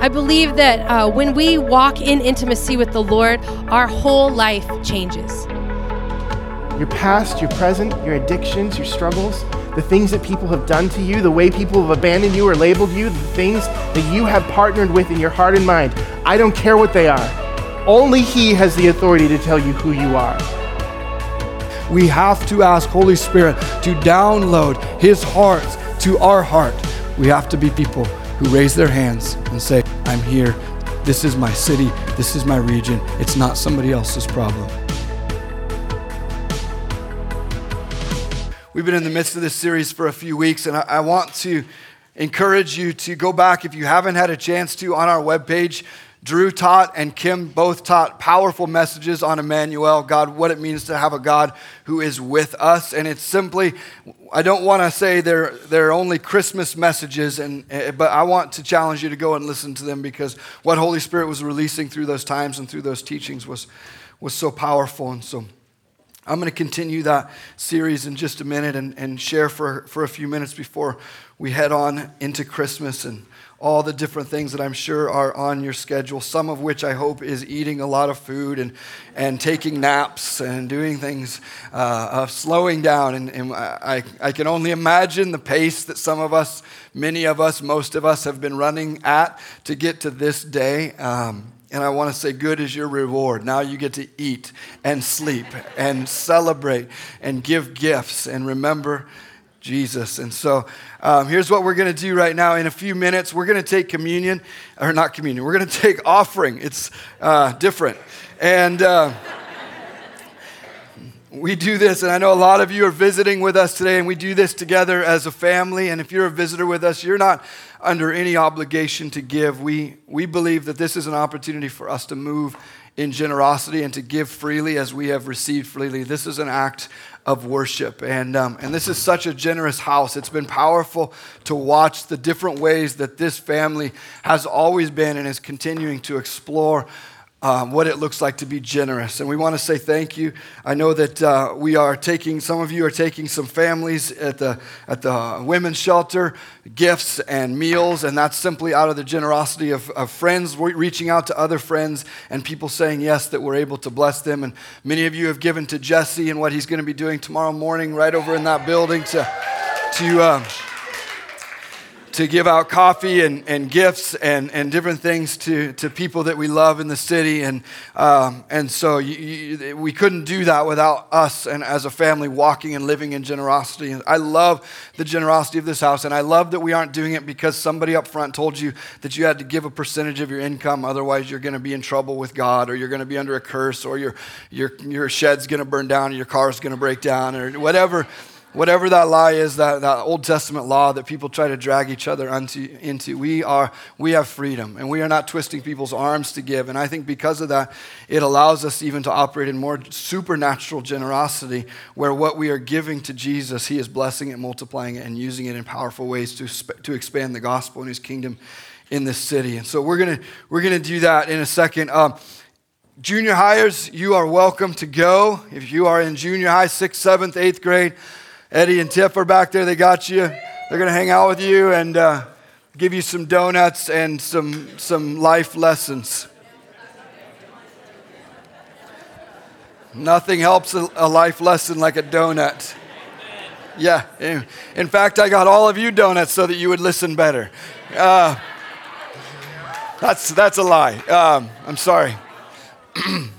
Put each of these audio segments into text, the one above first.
I believe that uh, when we walk in intimacy with the Lord, our whole life changes. Your past, your present, your addictions, your struggles, the things that people have done to you, the way people have abandoned you or labeled you, the things that you have partnered with in your heart and mind. I don't care what they are. Only He has the authority to tell you who you are. We have to ask Holy Spirit to download His heart to our heart. We have to be people who raise their hands and say, I'm here. This is my city. This is my region. It's not somebody else's problem. We've been in the midst of this series for a few weeks, and I, want to encourage you to go back if you haven't had a chance to on our webpage. Drew taught and Kim both taught powerful messages on Emmanuel, God, what it means to have a God who is with us. And it's simply, I don't want to say they're, they're only Christmas messages, and, eh, but I want to challenge you to go and listen to them because what Holy Spirit was releasing through those times and through those teachings was, was so powerful. And so, I'm going to continue that series in just a minute and, and share for, for a few minutes before we head on into Christmas and all the different things that I'm sure are on your schedule, some of which I hope is eating a lot of food and, and taking naps and doing things, uh, slowing down. And, and I, I can only imagine the pace that some of us, many of us, most of us have been running at to get to this day. Um, and I want to say, good is your reward. Now you get to eat and sleep and celebrate and give gifts and remember Jesus. And so um, here's what we're going to do right now. In a few minutes, we're going to take communion, or not communion, we're going to take offering. It's uh, different. And. Uh, we do this, and I know a lot of you are visiting with us today, and we do this together as a family. And if you're a visitor with us, you're not under any obligation to give. We, we believe that this is an opportunity for us to move in generosity and to give freely as we have received freely. This is an act of worship. And, um, and this is such a generous house. It's been powerful to watch the different ways that this family has always been and is continuing to explore um, what it looks like to be generous. And we want to say thank you. I know that uh, we are taking, some of you are taking some families at the, at the women's shelter, gifts and meals, and that's simply out of the generosity of, of friends reaching out to other friends and people saying yes that we're able to bless them. And many of you have given to Jesse and what he's going to be doing tomorrow morning right over in that building to, to, uh, to give out coffee and, and gifts and, and different things to, to people that we love in the city. And, um, and so you, you, we couldn't do that without us and as a family walking and living in generosity. And I love the generosity of this house. And I love that we aren't doing it because somebody up front told you that you had to give a percentage of your income. Otherwise, you're going to be in trouble with God or you're going to be under a curse or your, your, your shed's going to burn down or your car's going to break down or whatever whatever that lie is, that, that Old Testament law that people try to drag each other unto, into, we, are, we have freedom and we are not twisting people's arms to give. And I think because of that, it allows us even to operate in more supernatural generosity where what we are giving to Jesus, He is blessing it, multiplying it, and using it in powerful ways to, to expand the gospel and His kingdom in this city. And so we're going to we're gonna do that in a second. Um, junior hires, you are welcome to go. If you are in junior high, sixth, seventh, eighth grade, Eddie and Tiff are back there. They got you. They're going to hang out with you and uh, give you some donuts and some, some life lessons. Nothing helps a, a life lesson like a donut. Yeah. In fact, I got all of you donuts so that you would listen better. Uh, that's, that's a lie. Um, I'm sorry.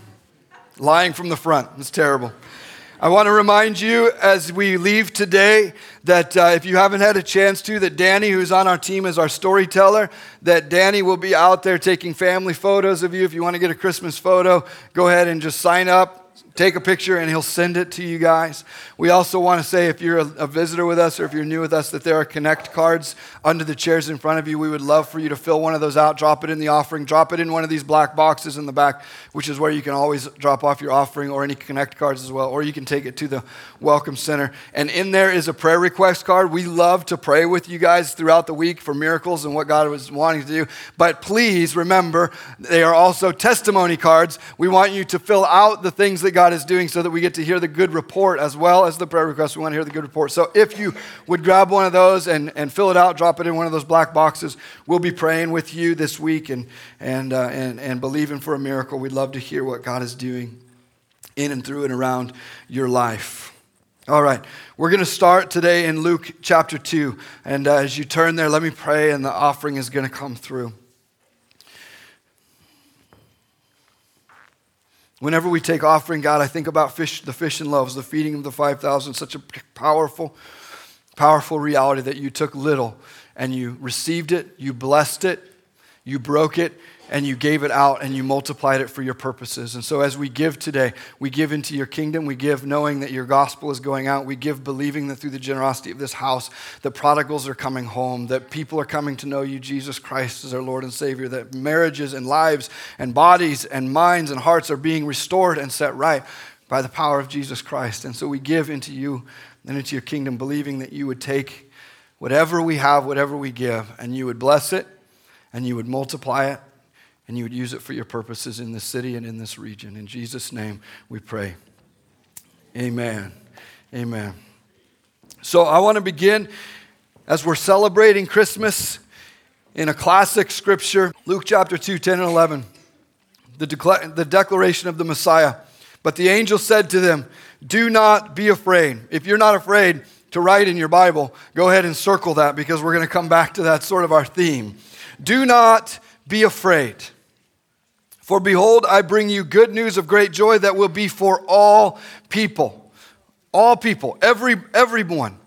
Lying from the front. It's terrible. I want to remind you as we leave today that uh, if you haven't had a chance to, that Danny, who's on our team, is our storyteller. That Danny will be out there taking family photos of you. If you want to get a Christmas photo, go ahead and just sign up take a picture and he'll send it to you guys. We also want to say if you're a, visitor with us or if you're new with us that there are connect cards under the chairs in front of you. We would love for you to fill one of those out, drop it in the offering, drop it in one of these black boxes in the back, which is where you can always drop off your offering or any connect cards as well, or you can take it to the welcome center. And in there is a prayer request card. We love to pray with you guys throughout the week for miracles and what God was wanting to do. But please remember, they are also testimony cards. We want you to fill out the things that God God is doing so that we get to hear the good report as well as the prayer request. We want to hear the good report. So if you would grab one of those and, and fill it out, drop it in one of those black boxes, we'll be praying with you this week and, and, uh, and, and believing for a miracle. We'd love to hear what God is doing in and through and around your life. All right, we're going to start today in Luke chapter 2. And uh, as you turn there, let me pray, and the offering is going to come through. Whenever we take offering, God, I think about fish, the fish and loaves, the feeding of the 5,000, such a powerful, powerful reality that you took little and you received it, you blessed it, you broke it, and you gave it out and you multiplied it for your purposes. And so, as we give today, we give into your kingdom. We give knowing that your gospel is going out. We give believing that through the generosity of this house, that prodigals are coming home, that people are coming to know you, Jesus Christ, as our Lord and Savior, that marriages and lives and bodies and minds and hearts are being restored and set right by the power of Jesus Christ. And so, we give into you and into your kingdom, believing that you would take whatever we have, whatever we give, and you would bless it and you would multiply it and you would use it for your purposes in this city and in this region. In Jesus' name we pray. Amen. Amen. So I want to begin as we're celebrating Christmas in a classic scripture, Luke chapter 2, 10 and 11, the, decla- the declaration of the Messiah. But the angel said to them, Do not be afraid. If you're not afraid to write in your Bible, go ahead and circle that because we're going to come back to that sort of our theme. Do not be afraid. For behold, I bring you good news of great joy that will be for all people. All people, every, everyone.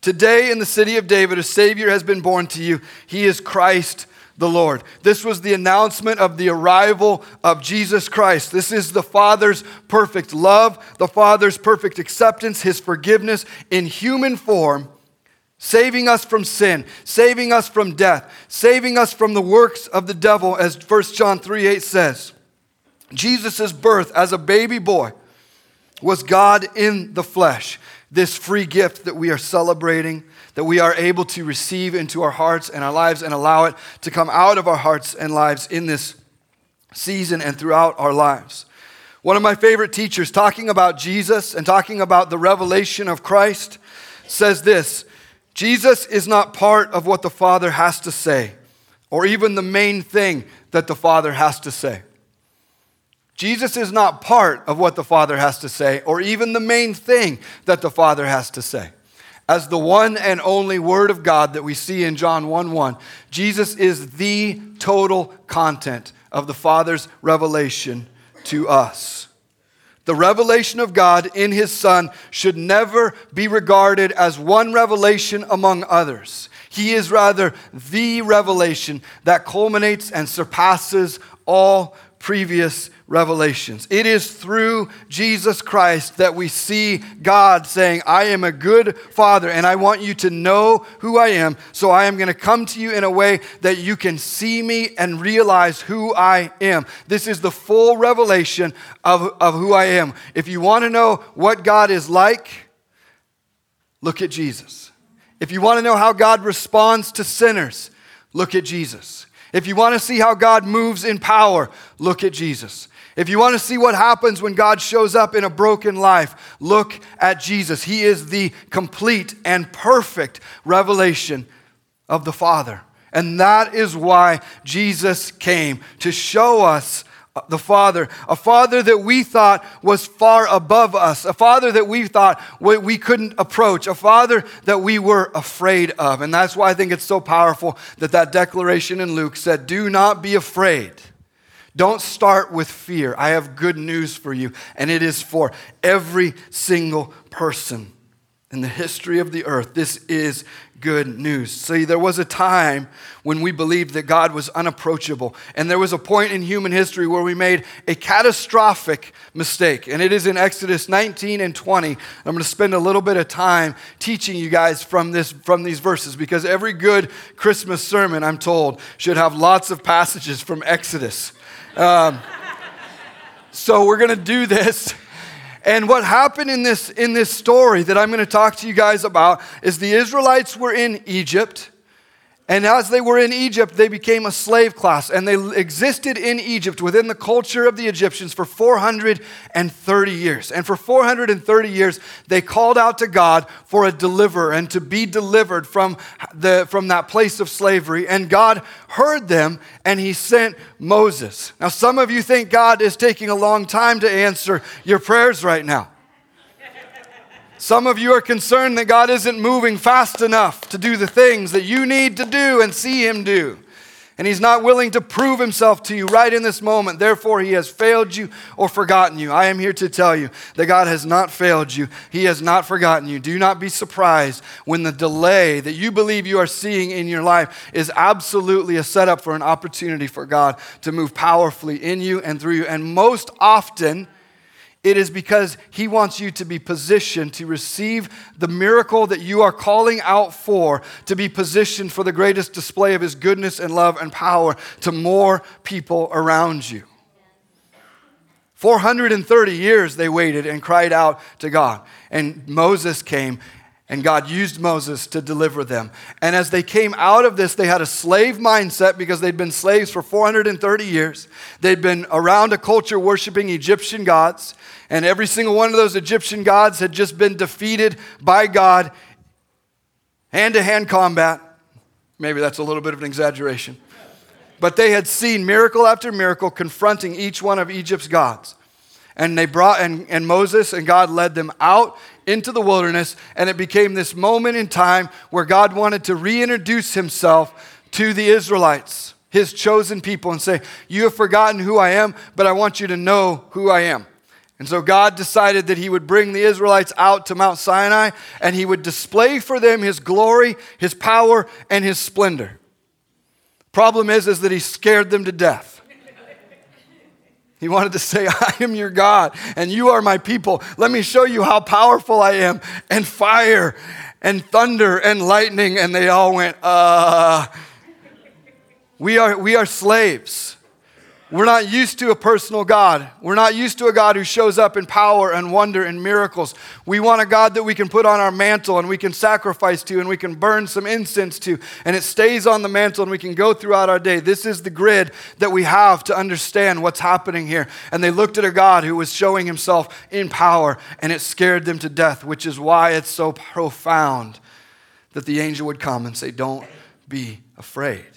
Today in the city of David, a Savior has been born to you. He is Christ the Lord. This was the announcement of the arrival of Jesus Christ. This is the Father's perfect love, the Father's perfect acceptance, His forgiveness in human form saving us from sin, saving us from death, saving us from the works of the devil, as 1 John 3 8 says. Jesus' birth as a baby boy was God in the flesh, this free gift that we are celebrating, that we are able to receive into our hearts and our lives and allow it to come out of our hearts and lives in this season and throughout our lives. One of my favorite teachers, talking about Jesus and talking about the revelation of Christ, says this Jesus is not part of what the Father has to say, or even the main thing that the Father has to say. Jesus is not part of what the Father has to say, or even the main thing that the Father has to say. As the one and only Word of God that we see in John 1 1, Jesus is the total content of the Father's revelation to us. The revelation of God in His Son should never be regarded as one revelation among others. He is rather the revelation that culminates and surpasses all previous revelations. It is through Jesus Christ that we see God saying, I am a good father and I want you to know who I am. So I am going to come to you in a way that you can see me and realize who I am. This is the full revelation of, of who I am. If you want to know what God is like, look at Jesus. If you want to know how God responds to sinners, look at Jesus. If you want to see how God moves in power, look at Jesus. If you want to see what happens when God shows up in a broken life, look at Jesus. He is the complete and perfect revelation of the Father. And that is why Jesus came to show us the Father, a Father that we thought was far above us, a Father that we thought we couldn't approach, a Father that we were afraid of. And that's why I think it's so powerful that that declaration in Luke said, Do not be afraid. Don't start with fear. I have good news for you, and it is for every single person in the history of the earth. This is good news. See, there was a time when we believed that God was unapproachable, and there was a point in human history where we made a catastrophic mistake, and it is in Exodus 19 and 20. I'm going to spend a little bit of time teaching you guys from this from these verses because every good Christmas sermon, I'm told, should have lots of passages from Exodus. Um, so we're going to do this. And what happened in this, in this story that I'm going to talk to you guys about is the Israelites were in Egypt And as they were in Egypt, they became a slave class, and they existed in Egypt within the culture of the Egyptians for 430 years. And for 430 years, they called out to God for a deliverer and to be delivered from, the, from that place of slavery. And God heard them, and He sent Moses. Now, some of you think God is taking a long time to answer your prayers right now. Some of you are concerned that God isn't moving fast enough to do the things that you need to do and see Him do. And He's not willing to prove Himself to you right in this moment. Therefore, He has failed you or forgotten you. I am here to tell you that God has not failed you, He has not forgotten you. Do not be surprised when the delay that you believe you are seeing in your life is absolutely a setup for an opportunity for God to move powerfully in you and through you. And most often, it is because he wants you to be positioned to receive the miracle that you are calling out for, to be positioned for the greatest display of his goodness and love and power to more people around you. 430 years they waited and cried out to God. And Moses came and God used Moses to deliver them. And as they came out of this, they had a slave mindset because they'd been slaves for 430 years. They'd been around a culture worshiping Egyptian gods. And every single one of those Egyptian gods had just been defeated by God hand to hand combat. Maybe that's a little bit of an exaggeration. But they had seen miracle after miracle confronting each one of Egypt's gods. And they brought, and, and Moses and God led them out into the wilderness, and it became this moment in time where God wanted to reintroduce himself to the Israelites, his chosen people, and say, You have forgotten who I am, but I want you to know who I am. And so God decided that he would bring the Israelites out to Mount Sinai and he would display for them his glory, his power, and his splendor. Problem is, is that he scared them to death. He wanted to say, I am your God and you are my people. Let me show you how powerful I am. And fire and thunder and lightning. And they all went, uh, we are, we are slaves. We're not used to a personal God. We're not used to a God who shows up in power and wonder and miracles. We want a God that we can put on our mantle and we can sacrifice to and we can burn some incense to, and it stays on the mantle and we can go throughout our day. This is the grid that we have to understand what's happening here. And they looked at a God who was showing himself in power, and it scared them to death, which is why it's so profound that the angel would come and say, Don't be afraid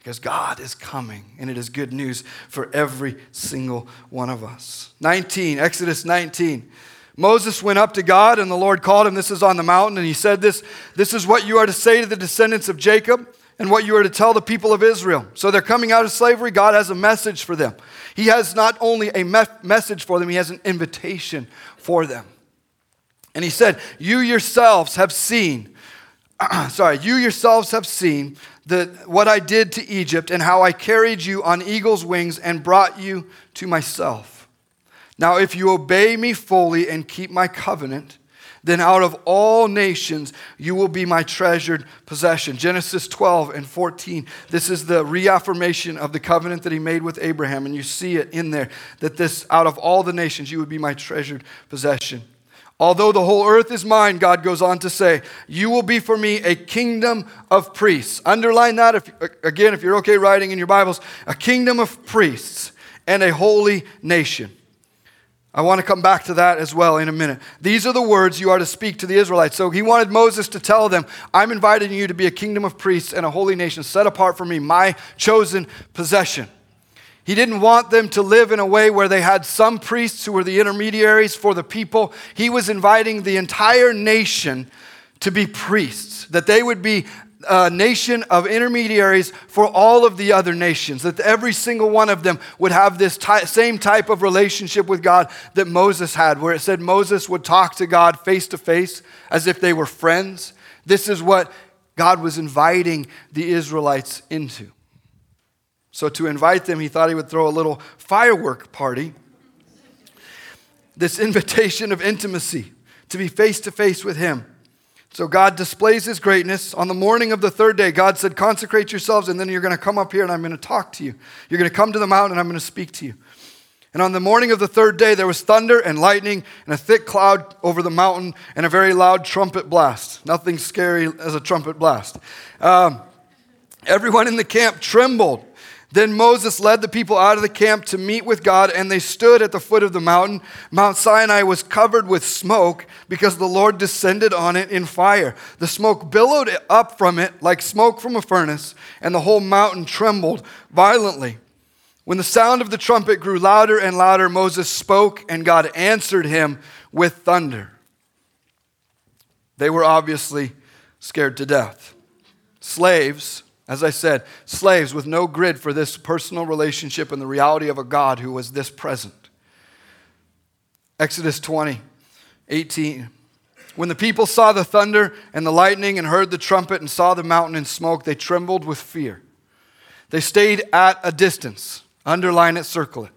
because God is coming, and it is good news for every single one of us. 19, Exodus 19. Moses went up to God, and the Lord called him. This is on the mountain, and he said, This, this is what you are to say to the descendants of Jacob, and what you are to tell the people of Israel. So they're coming out of slavery. God has a message for them. He has not only a me- message for them, He has an invitation for them. And He said, You yourselves have seen, sorry, you yourselves have seen the, what I did to Egypt and how I carried you on eagle's wings and brought you to myself. Now, if you obey me fully and keep my covenant, then out of all nations you will be my treasured possession. Genesis 12 and 14. This is the reaffirmation of the covenant that he made with Abraham, and you see it in there that this out of all the nations you would be my treasured possession. Although the whole earth is mine, God goes on to say, you will be for me a kingdom of priests. Underline that, if, again, if you're okay writing in your Bibles, a kingdom of priests and a holy nation. I want to come back to that as well in a minute. These are the words you are to speak to the Israelites. So he wanted Moses to tell them, I'm inviting you to be a kingdom of priests and a holy nation set apart for me, my chosen possession. He didn't want them to live in a way where they had some priests who were the intermediaries for the people. He was inviting the entire nation to be priests, that they would be a nation of intermediaries for all of the other nations, that every single one of them would have this ty- same type of relationship with God that Moses had, where it said Moses would talk to God face to face as if they were friends. This is what God was inviting the Israelites into. So, to invite them, he thought he would throw a little firework party. This invitation of intimacy to be face to face with him. So, God displays his greatness. On the morning of the third day, God said, Consecrate yourselves, and then you're going to come up here and I'm going to talk to you. You're going to come to the mountain and I'm going to speak to you. And on the morning of the third day, there was thunder and lightning and a thick cloud over the mountain and a very loud trumpet blast. Nothing scary as a trumpet blast. Um, Everyone in the camp trembled. Then Moses led the people out of the camp to meet with God, and they stood at the foot of the mountain. Mount Sinai was covered with smoke because the Lord descended on it in fire. The smoke billowed up from it like smoke from a furnace, and the whole mountain trembled violently. When the sound of the trumpet grew louder and louder, Moses spoke, and God answered him with thunder. They were obviously scared to death. Slaves as I said, slaves with no grid for this personal relationship and the reality of a God who was this present. Exodus 20, 18. When the people saw the thunder and the lightning and heard the trumpet and saw the mountain in smoke, they trembled with fear. They stayed at a distance. Underline it, circle it.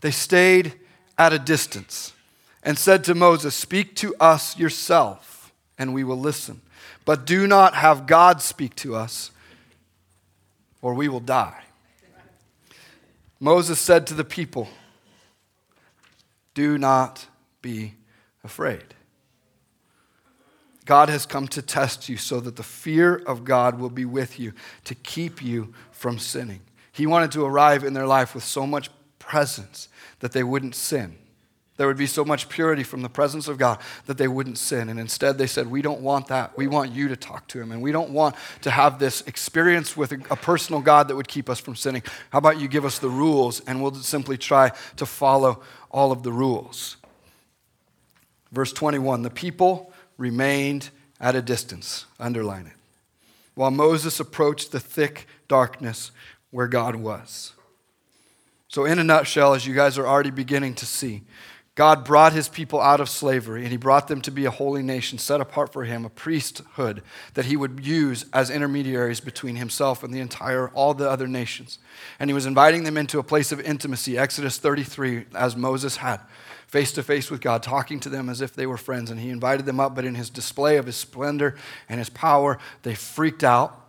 They stayed at a distance and said to Moses, Speak to us yourself, and we will listen. But do not have God speak to us or we will die. Moses said to the people, Do not be afraid. God has come to test you so that the fear of God will be with you to keep you from sinning. He wanted to arrive in their life with so much presence that they wouldn't sin. There would be so much purity from the presence of God that they wouldn't sin. And instead, they said, We don't want that. We want you to talk to Him. And we don't want to have this experience with a, personal God that would keep us from sinning. How about you give us the rules and we'll simply try to follow all of the rules? Verse 21 The people remained at a distance. Underline it. While Moses approached the thick darkness where God was. So, in a nutshell, as you guys are already beginning to see, God brought his people out of slavery and he brought them to be a holy nation set apart for him, a priesthood that he would use as intermediaries between himself and the entire, all the other nations. And he was inviting them into a place of intimacy, Exodus 33, as Moses had, face to face with God, talking to them as if they were friends. And he invited them up, but in his display of his splendor and his power, they freaked out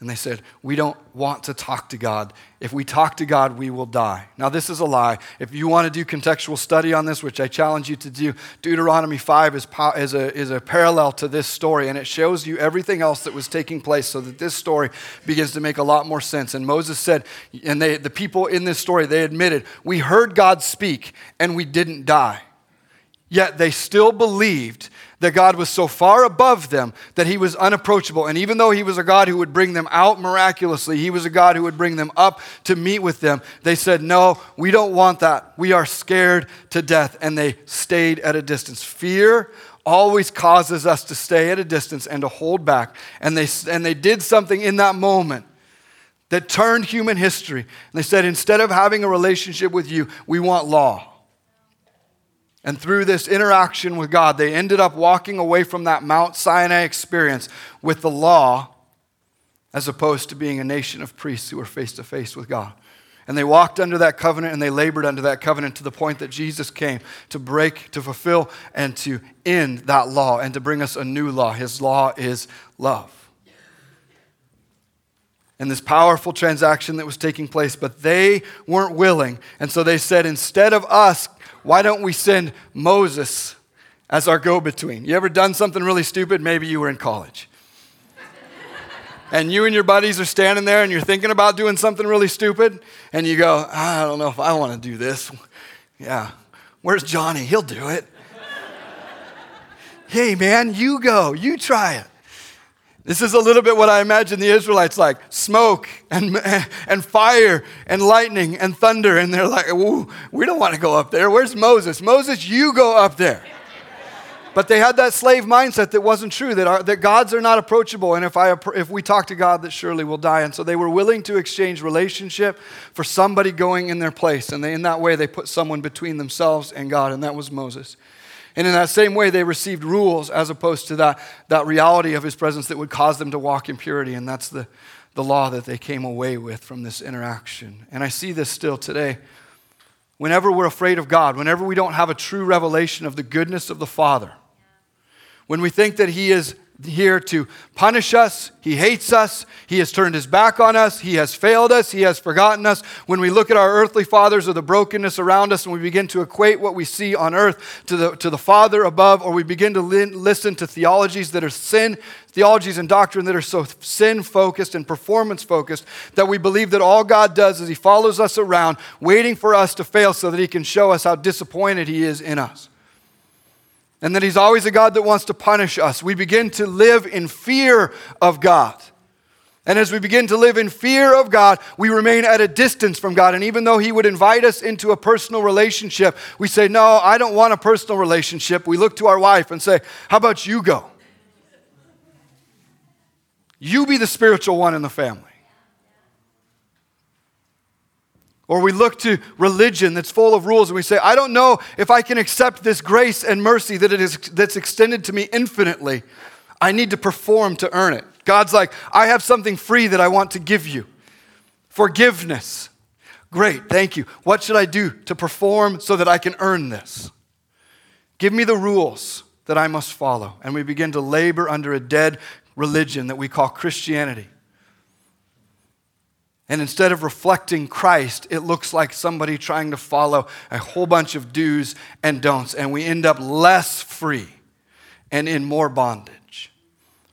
and they said, We don't want to talk to God. If we talk to God, we will die. Now, this is a lie. If you want to do contextual study on this, which I challenge you to do, Deuteronomy 5 is, is, a, is a parallel to this story, and it shows you everything else that was taking place so that this story begins to make a lot more sense. And Moses said, and they, the people in this story, they admitted, We heard God speak and we didn't die. Yet they still believed that God was so far above them that he was unapproachable. And even though he was a God who would bring them out miraculously, he was a God who would bring them up to meet with them. They said, No, we don't want that. We are scared to death. And they stayed at a distance. Fear always causes us to stay at a distance and to hold back. And they, and they did something in that moment that turned human history. And they said, Instead of having a relationship with you, we want law. And through this interaction with God, they ended up walking away from that Mount Sinai experience with the law as opposed to being a nation of priests who were face to face with God. And they walked under that covenant and they labored under that covenant to the point that Jesus came to break, to fulfill, and to end that law and to bring us a new law. His law is love. And this powerful transaction that was taking place, but they weren't willing. And so they said, instead of us why don't we send Moses as our go between? You ever done something really stupid? Maybe you were in college. and you and your buddies are standing there and you're thinking about doing something really stupid, and you go, ah, I don't know if I want to do this. Yeah. Where's Johnny? He'll do it. hey, man, you go. You try it. This is a little bit what I imagine the Israelites like smoke and, and fire and lightning and thunder. And they're like, we don't want to go up there. Where's Moses? Moses, you go up there. But they had that slave mindset that wasn't true, that, our, that gods are not approachable. And if, I, if we talk to God, that surely we'll die. And so they were willing to exchange relationship for somebody going in their place. And they, in that way, they put someone between themselves and God, and that was Moses. And in that same way, they received rules as opposed to that, that reality of his presence that would cause them to walk in purity. And that's the, the law that they came away with from this interaction. And I see this still today. Whenever we're afraid of God, whenever we don't have a true revelation of the goodness of the Father, when we think that He is here to punish us. He hates us. He has turned his back on us. He has failed us. He has forgotten us. When we look at our earthly fathers or the brokenness around us and we begin to equate what we see on earth to the, to the Father above, or we begin to li- listen to theologies that are sin, theologies and doctrine that are so sin focused and performance focused that we believe that all God does is he follows us around, waiting for us to fail so that he can show us how disappointed he is in us and that He's always a God that wants to punish us. We begin to live in fear of God. And as we begin to live in fear of God, we remain at a distance from God. And even though He would invite us into a personal relationship, we say, No, I don't want a personal relationship. We look to our wife and say, How about you go? You be the spiritual one in the family. Or we look to religion that's full of rules and we say, I don't know if I can accept this grace and mercy that it is, that's extended to me infinitely. I need to perform to earn it. God's like, I have something free that I want to give you forgiveness. Great, thank you. What should I do to perform so that I can earn this? Give me the rules that I must follow. And we begin to labor under a dead religion that we call Christianity. And instead of reflecting Christ, it looks like somebody trying to follow a whole bunch of do's and don'ts, and we end up less free and in more bondage.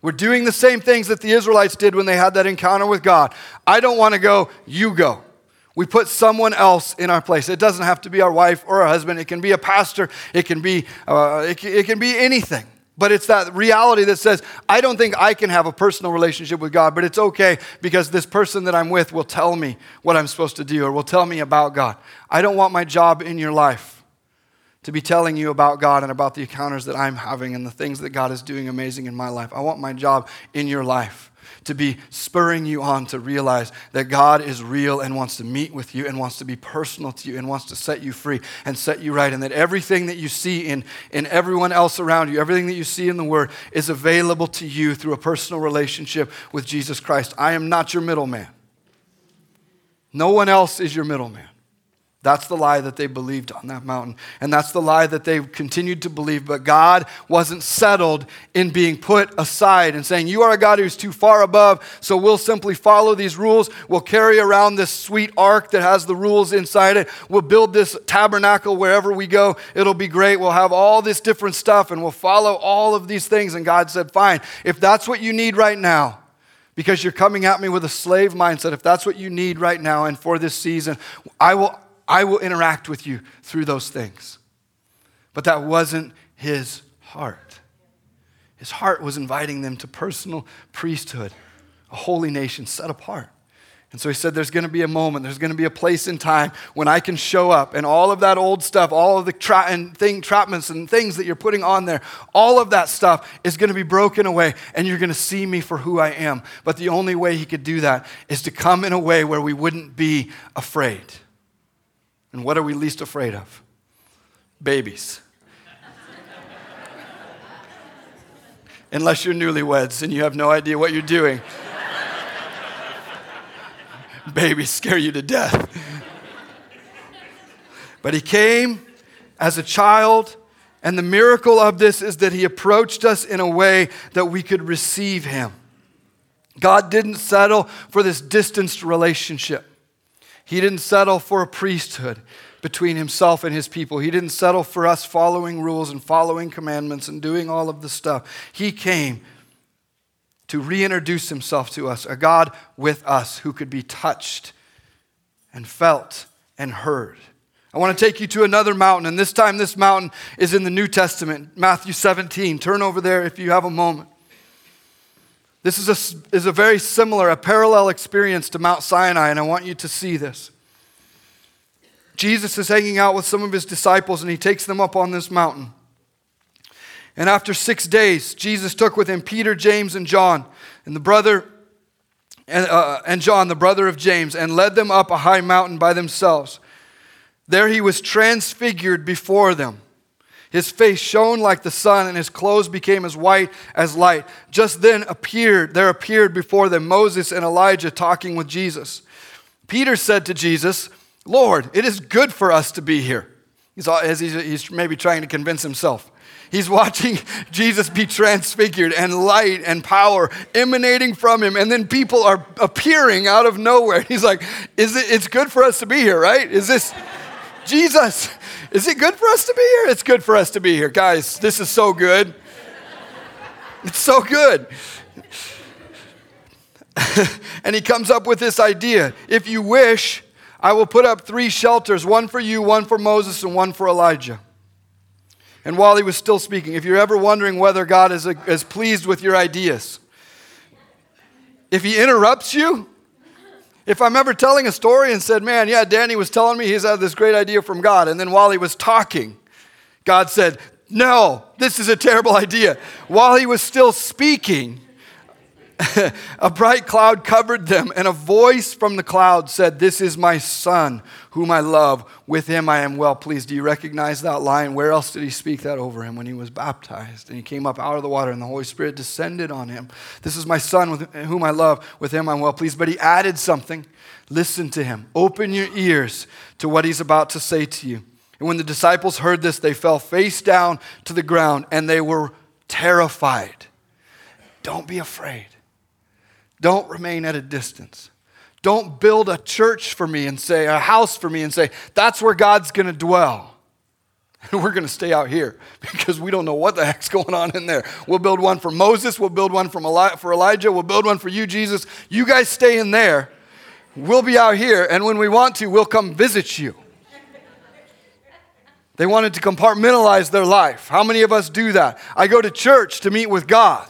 We're doing the same things that the Israelites did when they had that encounter with God. I don't want to go, you go. We put someone else in our place. It doesn't have to be our wife or our husband. It can be a pastor. It can be, uh, it, can, it can be anything. But it's that reality that says, I don't think I can have a personal relationship with God, but it's okay because this person that I'm with will tell me what I'm supposed to do or will tell me about God. I don't want my job in your life to be telling you about God and about the encounters that I'm having and the things that God is doing amazing in my life. I want my job in your life to be spurring you on to realize that God is real and wants to meet with you and wants to be personal to you and wants to set you free and set you right. And that everything that you see in, in everyone else around you, everything that you see in the Word, is available to you through a personal relationship with Jesus Christ. I am not your middleman. No one else is your middleman. That's the lie that they believed on that mountain. And that's the lie that they continued to believe. But God wasn't settled in being put aside and saying, You are a God who's too far above, so we'll simply follow these rules. We'll carry around this sweet ark that has the rules inside it. We'll build this tabernacle wherever we go. It'll be great. We'll have all this different stuff and we'll follow all of these things. And God said, Fine, if that's what you need right now, because you're coming at me with a slave mindset, if that's what you need right now and for this season, I will I will interact with you through those things. But that wasn't his heart. His heart was inviting them to personal priesthood, a holy nation set apart. And so he said, There's going to be a moment, there's going to be a place in time when I can show up, and all of that old stuff, all of the tra- and thing, trapments and things that you're putting on there, all of that stuff is going to be broken away, and you're going to see me for who I am. But the only way he could do that is to come in a way where we wouldn't be afraid. And what are we least afraid of? Babies. Unless you're newlyweds and you have no idea what you're doing. Babies scare you to death. But he came as a child, and the miracle of this is that he approached us in a way that we could receive him. God didn't settle for this distanced relationship. He didn't settle for a priesthood between himself and his people. He didn't settle for us following rules and following commandments and doing all of the stuff. He came to reintroduce himself to us, a God with us who could be touched and felt and heard. I want to take you to another mountain, and this time this mountain is in the New Testament, Matthew 17. Turn over there if you have a moment. This is a, is a very similar, a parallel experience to Mount Sinai, and I want you to see this. Jesus is hanging out with some of his disciples, and he takes them up on this mountain. And after six days, Jesus took with him Peter, James, and John, and the brother, and, uh, and John, the brother of James, and led them up a high mountain by themselves. There he was transfigured before them. His face shone like the sun, and his clothes became as white as light. Just then appeared, there appeared before them Moses and Elijah talking with Jesus. Peter said to Jesus, Lord, it is good for us to be here. He's, as he's, he's maybe trying to convince himself. He's watching Jesus be transfigured and light and power emanating from him. And then people are appearing out of nowhere. He's like, is it, it's good for us to be here, right? Is this Jesus? Is it good for us to be here? It's good for us to be here. Guys, this is so good. It's so good. and he comes up with this idea if you wish, I will put up three shelters one for you, one for Moses, and one for Elijah. And while he was still speaking, if you're ever wondering whether God is, is pleased with your ideas, if he interrupts you, if I'm ever telling a story and said, man, yeah, Danny was telling me he's had this great idea from God, and then while he was talking, God said, no, this is a terrible idea. While he was still speaking, a bright cloud covered them, and a voice from the cloud said, This is my son, whom I love. With him I am well pleased. Do you recognize that line? Where else did he speak that over him? When he was baptized, and he came up out of the water, and the Holy Spirit descended on him. This is my son, with whom I love. With him I'm well pleased. But he added something. Listen to him. Open your ears to what he's about to say to you. And when the disciples heard this, they fell face down to the ground, and they were terrified. Don't be afraid. Don't remain at a distance. Don't build a church for me and say, a house for me and say, that's where God's going to dwell. And we're going to stay out here because we don't know what the heck's going on in there. We'll build one for Moses. We'll build one for Elijah. We'll build one for you, Jesus. You guys stay in there. We'll be out here. And when we want to, we'll come visit you. They wanted to compartmentalize their life. How many of us do that? I go to church to meet with God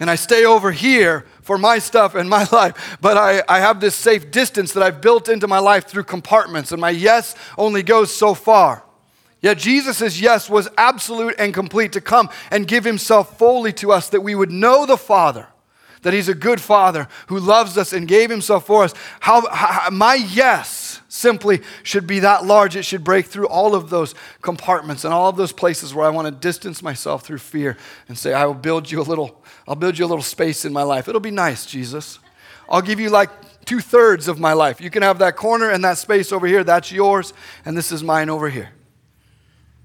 and I stay over here for my stuff and my life, but I, I have this safe distance that I've built into my life through compartments, and my yes only goes so far. Yet Jesus' yes was absolute and complete to come and give himself fully to us that we would know the Father, that he's a good Father who loves us and gave himself for us. How, how my yes simply should be that large. It should break through all of those compartments and all of those places where I want to distance myself through fear and say, I will build you a little I'll build you a little space in my life. It'll be nice, Jesus. I'll give you like two thirds of my life. You can have that corner and that space over here. That's yours, and this is mine over here.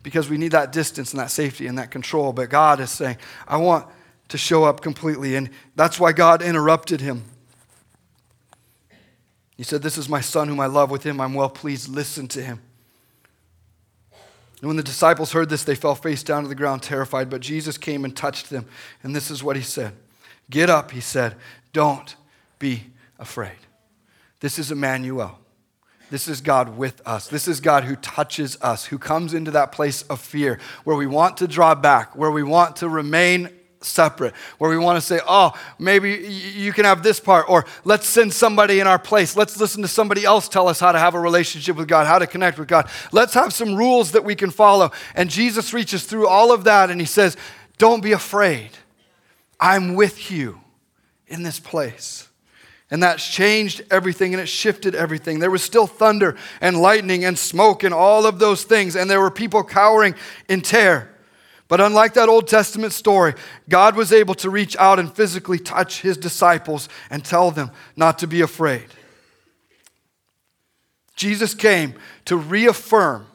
Because we need that distance and that safety and that control. But God is saying, I want to show up completely. And that's why God interrupted him. He said, This is my son whom I love. With him I'm well pleased. Listen to him. And when the disciples heard this, they fell face down to the ground, terrified. But Jesus came and touched them. And this is what he said Get up, he said. Don't be afraid. This is Emmanuel. This is God with us. This is God who touches us, who comes into that place of fear where we want to draw back, where we want to remain separate, where we want to say, oh, maybe you can have this part, or let's send somebody in our place. Let's listen to somebody else tell us how to have a relationship with God, how to connect with God. Let's have some rules that we can follow. And Jesus reaches through all of that and he says, don't be afraid. I'm with you in this place. And that's changed everything and it shifted everything. There was still thunder and lightning and smoke and all of those things. And there were people cowering in terror. But unlike that Old Testament story, God was able to reach out and physically touch his disciples and tell them not to be afraid. Jesus came to reaffirm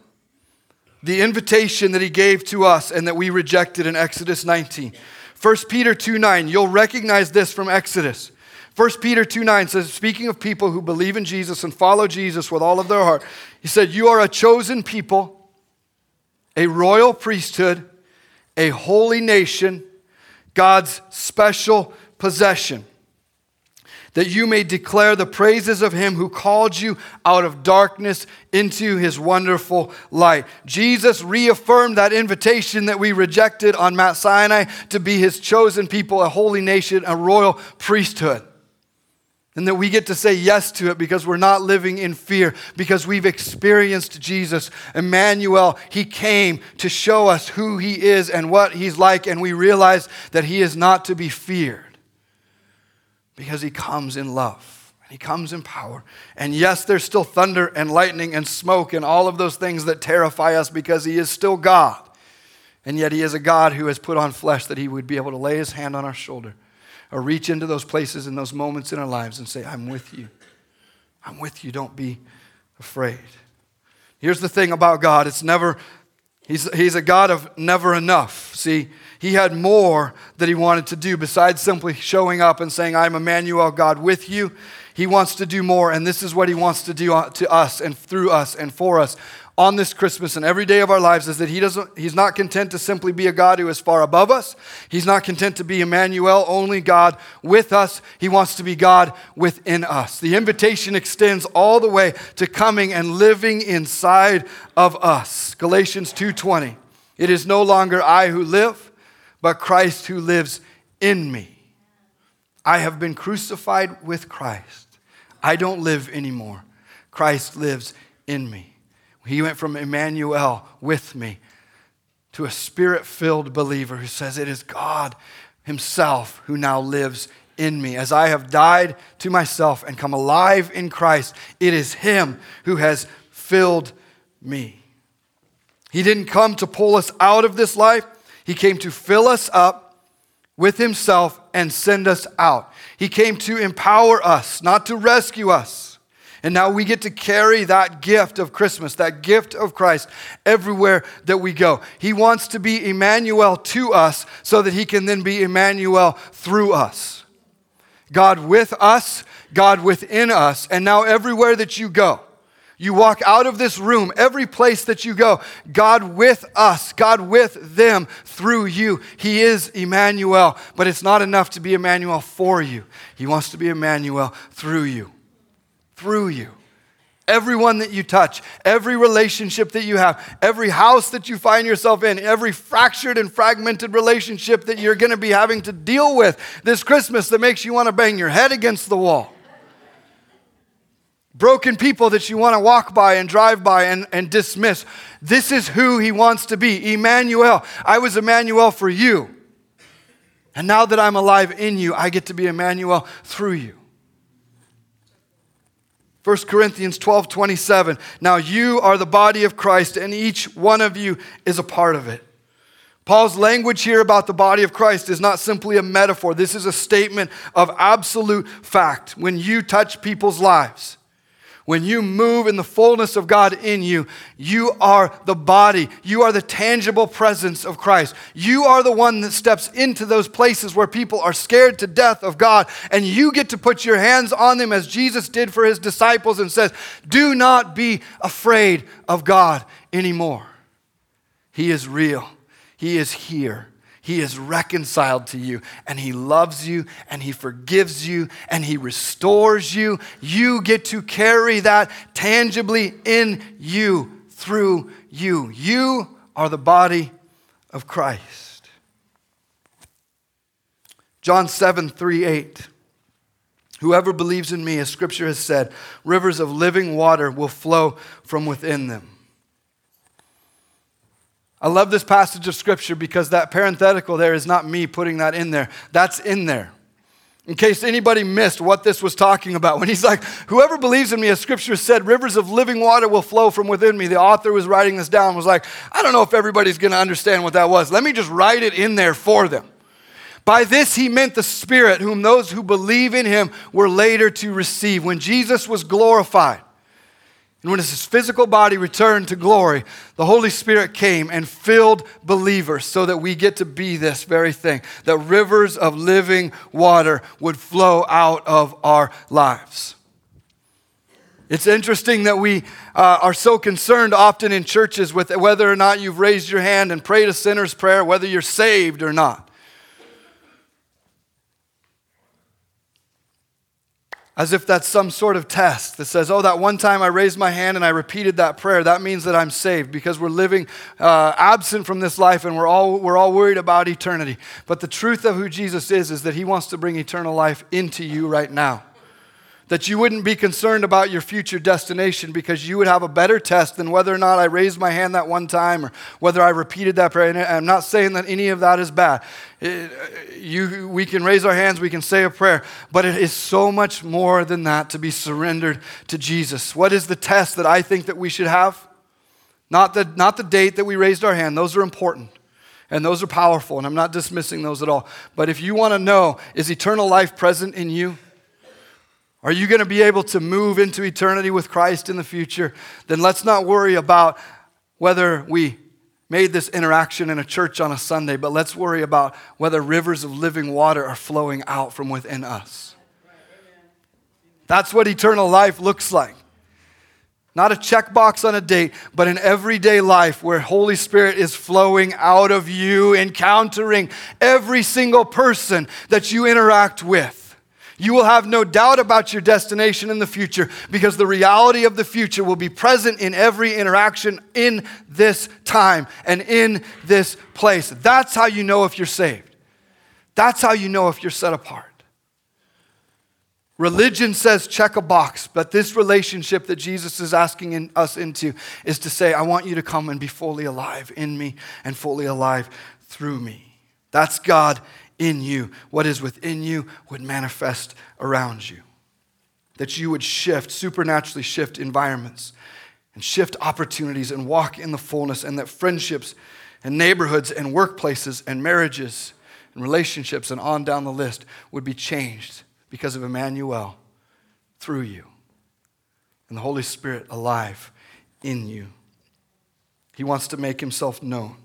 the invitation that he gave to us and that we rejected in Exodus 19. 1 Peter 2 9, you'll recognize this from Exodus. 1 Peter 2 9 says, speaking of people who believe in Jesus and follow Jesus with all of their heart, he said, You are a chosen people, a royal priesthood a holy nation, God's special possession, that you may declare the praises of him who called you out of darkness into his wonderful light. Jesus reaffirmed that invitation that we rejected on Mount Sinai to be his chosen people, a holy nation, a royal priesthood and that we get to say yes to it because we're not living in fear, because we've experienced Jesus. Emmanuel, He came to show us who He is and what He's like, and we realize that He is not to be feared because He comes in love. and He comes in power. And yes, there's still thunder and lightning and smoke and all of those things that terrify us because He is still God. And yet, He is a God who has put on flesh that He would be able to lay His hand on our shoulder or reach into those places and those moments in our lives and say, I'm with you. I'm with you. Don't be afraid. Here's the thing about God it's never He's, he's a God of never enough. See, he had more that he wanted to do besides simply showing up and saying, I'm Emmanuel, God with you. He wants to do more, and this is what he wants to do uh, to us and through us and for us on this Christmas and every day of our lives is that he doesn't, he's not content to simply be a God who is far above us. He's not content to be Emmanuel, only God with us. He wants to be God within us. The invitation extends all the way to coming and living inside of us. Galatians 2:20. It is no longer I who live, but Christ who lives in me. I have been crucified with Christ. I don't live anymore. Christ lives in me. He went from Emmanuel with me to a spirit filled believer who says, It is God Himself who now lives in me. As I have died to myself and come alive in Christ, it is Him who has filled me. He didn't come to pull us out of this life, He came to fill us up with Himself and send us out. He came to empower us, not to rescue us. And now we get to carry that gift of Christmas, that gift of Christ, everywhere that we go. He wants to be Emmanuel to us so that he can then be Emmanuel through us. God with us, God within us, and now everywhere that you go. You walk out of this room, every place that you go, God with us, God with them through you. He is Emmanuel, but it's not enough to be Emmanuel for you. He wants to be Emmanuel through you through you. Everyone that you touch, every relationship that you have, every house that you find yourself in, every fractured and fragmented relationship that you're going to be having to deal with this Christmas that makes you want to bang your head against the wall. Broken people that you want to walk by and drive by and, and dismiss. This is who he wants to be Emmanuel. I was Emmanuel for you. And now that I'm alive in you, I get to be Emmanuel through you. 1 Corinthians 12 27. Now you are the body of Christ, and each one of you is a part of it. Paul's language here about the body of Christ is not simply a metaphor. This is a statement of absolute fact. When you touch people's lives, when you move in the fullness of God in you, you are the body. You are the tangible presence of Christ. You are the one that steps into those places where people are scared to death of God, and you get to put your hands on them as Jesus did for his disciples and says, Do not be afraid of God anymore. He is real, He is here. He is reconciled to you and He loves you and He forgives you and He restores you. You get to carry that tangibly in you through you. You are the body of Christ. John 7 3 8. Whoever believes in me, as scripture has said, rivers of living water will flow from within them. I love this passage of scripture because that parenthetical there is not me putting that in there. That's in there. In case anybody missed what this was talking about, when he's like, Whoever believes in me, as scripture said, rivers of living water will flow from within me. The author was writing this down, was like, I don't know if everybody's going to understand what that was. Let me just write it in there for them. By this he meant the Spirit, whom those who believe in him were later to receive. When Jesus was glorified, and when his physical body returned to glory, the Holy Spirit came and filled believers so that we get to be this very thing that rivers of living water would flow out of our lives. It's interesting that we uh, are so concerned often in churches with whether or not you've raised your hand and prayed a sinner's prayer, whether you're saved or not. As if that's some sort of test that says, oh, that one time I raised my hand and I repeated that prayer, that means that I'm saved because we're living uh, absent from this life and we're all, we're all worried about eternity. But the truth of who Jesus is is that he wants to bring eternal life into you right now that you wouldn't be concerned about your future destination because you would have a better test than whether or not I raised my hand that one time or whether I repeated that prayer. And I'm not saying that any of that is bad. It, uh, you, we can raise our hands, we can say a prayer, but it is so much more than that to be surrendered to Jesus. What is the test that I think that we should have? Not the, not the date that we raised our hand, those are important. And those are powerful, and I'm not dismissing those at all. But if you want to know, is eternal life present in you? Are you going to be able to move into eternity with Christ in the future? Then let's not worry about whether we made this interaction in a church on a Sunday, but let's worry about whether rivers of living water are flowing out from within us. That's what eternal life looks like. Not a checkbox on a date, but an everyday life where Holy Spirit is flowing out of you, encountering every single person that you interact with. You will have no doubt about your destination in the future because the reality of the future will be present in every interaction in this time and in this place. That's how you know if you're saved. That's how you know if you're set apart. Religion says check a box, but this relationship that Jesus is asking in, us into is to say, I want you to come and be fully alive in me and fully alive through me. That's God in you. What is within you would manifest around you. That you would shift, supernaturally shift environments and shift opportunities and walk in the fullness, and that friendships and neighborhoods and workplaces and marriages and relationships and on down the list would be changed because of Emmanuel through you and the Holy Spirit alive in you. He wants to make himself known.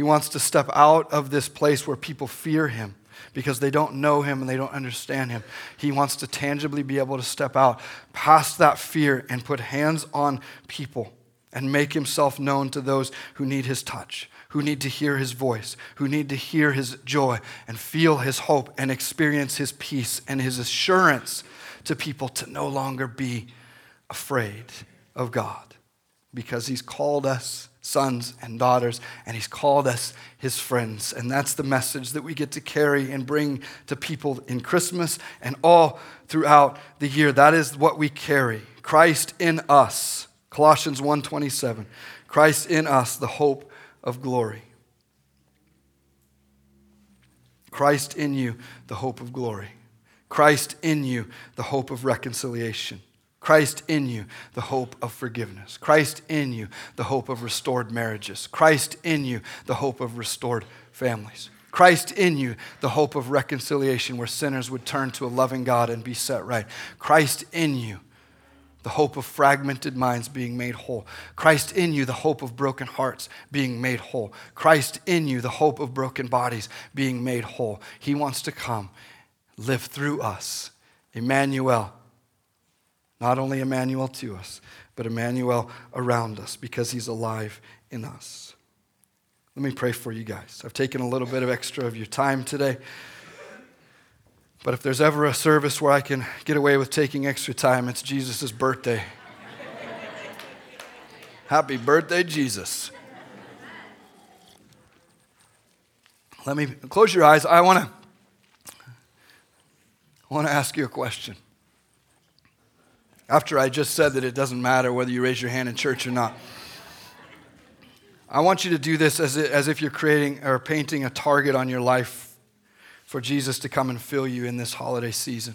He wants to step out of this place where people fear him because they don't know him and they don't understand him. He wants to tangibly be able to step out past that fear and put hands on people and make himself known to those who need his touch, who need to hear his voice, who need to hear his joy and feel his hope and experience his peace and his assurance to people to no longer be afraid of God because he's called us sons and daughters, and He's called us His friends. And that's the message that we get to carry and bring to people in Christmas and all throughout the year. That is what we carry. Christ in us. Colossians 1:27. Christ in us, the hope of glory. Christ in you, the hope of glory. Christ in you, the hope of reconciliation. Christ in you, the hope of forgiveness. Christ in you, the hope of restored marriages. Christ in you, the hope of restored families. Christ in you, the hope of reconciliation where sinners would turn to a loving God and be set right. Christ in you, the hope of fragmented minds being made whole. Christ in you, the hope of broken hearts being made whole. Christ in you, the hope of broken bodies being made whole. He wants to come, live through us. Emmanuel, not only Emmanuel to us, but Emmanuel around us because he's alive in us. Let me pray for you guys. I've taken a little bit of extra of your time today. But if there's ever a service where I can get away with taking extra time, it's Jesus' birthday. Happy birthday, Jesus. Let me close your eyes. I want to I want to ask you a question after I just said that it doesn't matter whether you raise your hand in church or not. I want you to do this as, if you're creating or painting a target on your life for Jesus to come and fill you in this holiday season.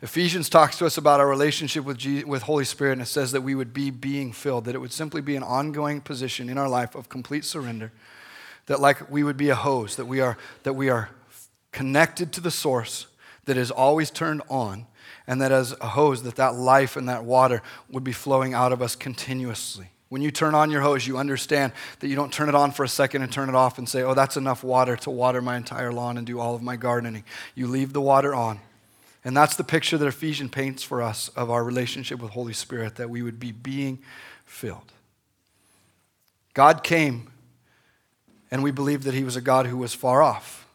Ephesians talks to us about our relationship with, Jesus, with Holy Spirit, and it says that we would be being filled, that it would simply be an ongoing position in our life of complete surrender, that like we would be a hose, that we are, that we are connected to the source that is always turned on, and that as a hose that that life and that water would be flowing out of us continuously. When you turn on your hose you understand that you don't turn it on for a second and turn it off and say oh that's enough water to water my entire lawn and do all of my gardening. You leave the water on. And that's the picture that ephesians paints for us of our relationship with holy spirit that we would be being filled. God came and we believe that he was a god who was far off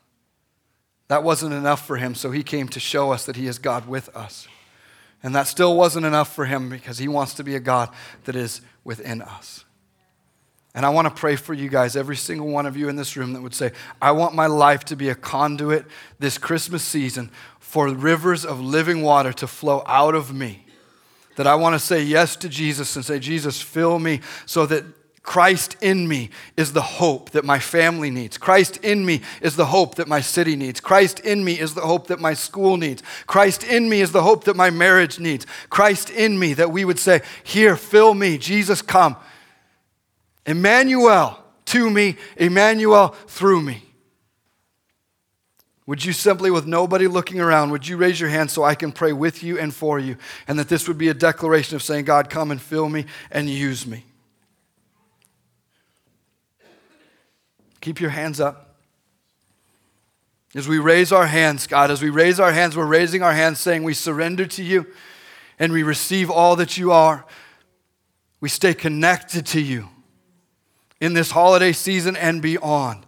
that wasn't enough for him, so he came to show us that he is God with us. And that still wasn't enough for him because he wants to be a God that is within us. And I want to pray for you guys, every single one of you in this room that would say, I want my life to be a conduit this Christmas season for rivers of living water to flow out of me. That I want to say yes to Jesus and say, Jesus, fill me so that Christ in me is the hope that my family needs. Christ in me is the hope that my city needs. Christ in me is the hope that my school needs. Christ in me is the hope that my marriage needs. Christ in me that we would say, Here, fill me. Jesus, come. Emmanuel to me, Emmanuel through me. Would you simply, with nobody looking around, would you raise your hand so I can pray with you and for you? And that this would be a declaration of saying, God, come and fill me and use me. Keep your hands up. As we raise our hands, God, as we raise our hands, we're raising our hands saying, We surrender to you and we receive all that you are. We stay connected to you in this holiday season and beyond.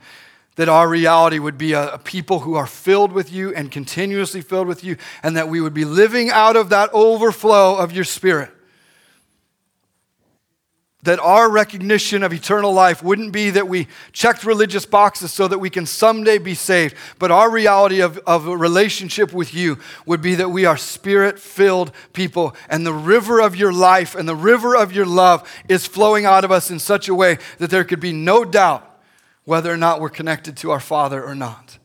That our reality would be a, a, people who are filled with you and continuously filled with you, and that we would be living out of that overflow of your spirit that our recognition of eternal life wouldn't be that we checked religious boxes so that we can someday be saved, but our reality of, of a relationship with you would be that we are spirit filled people, and the river of your life and the river of your love is flowing out of us in such a way that there could be no doubt whether or not we're connected to our Father or not.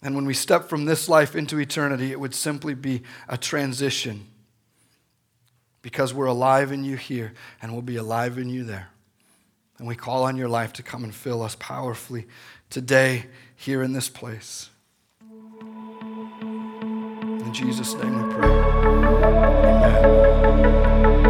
And when we step from this life into eternity, it would simply be a transition because we're alive in you here and we'll be alive in you there. And we call on your life to come and fill us powerfully today here in this place. In Jesus' name we pray. Amen.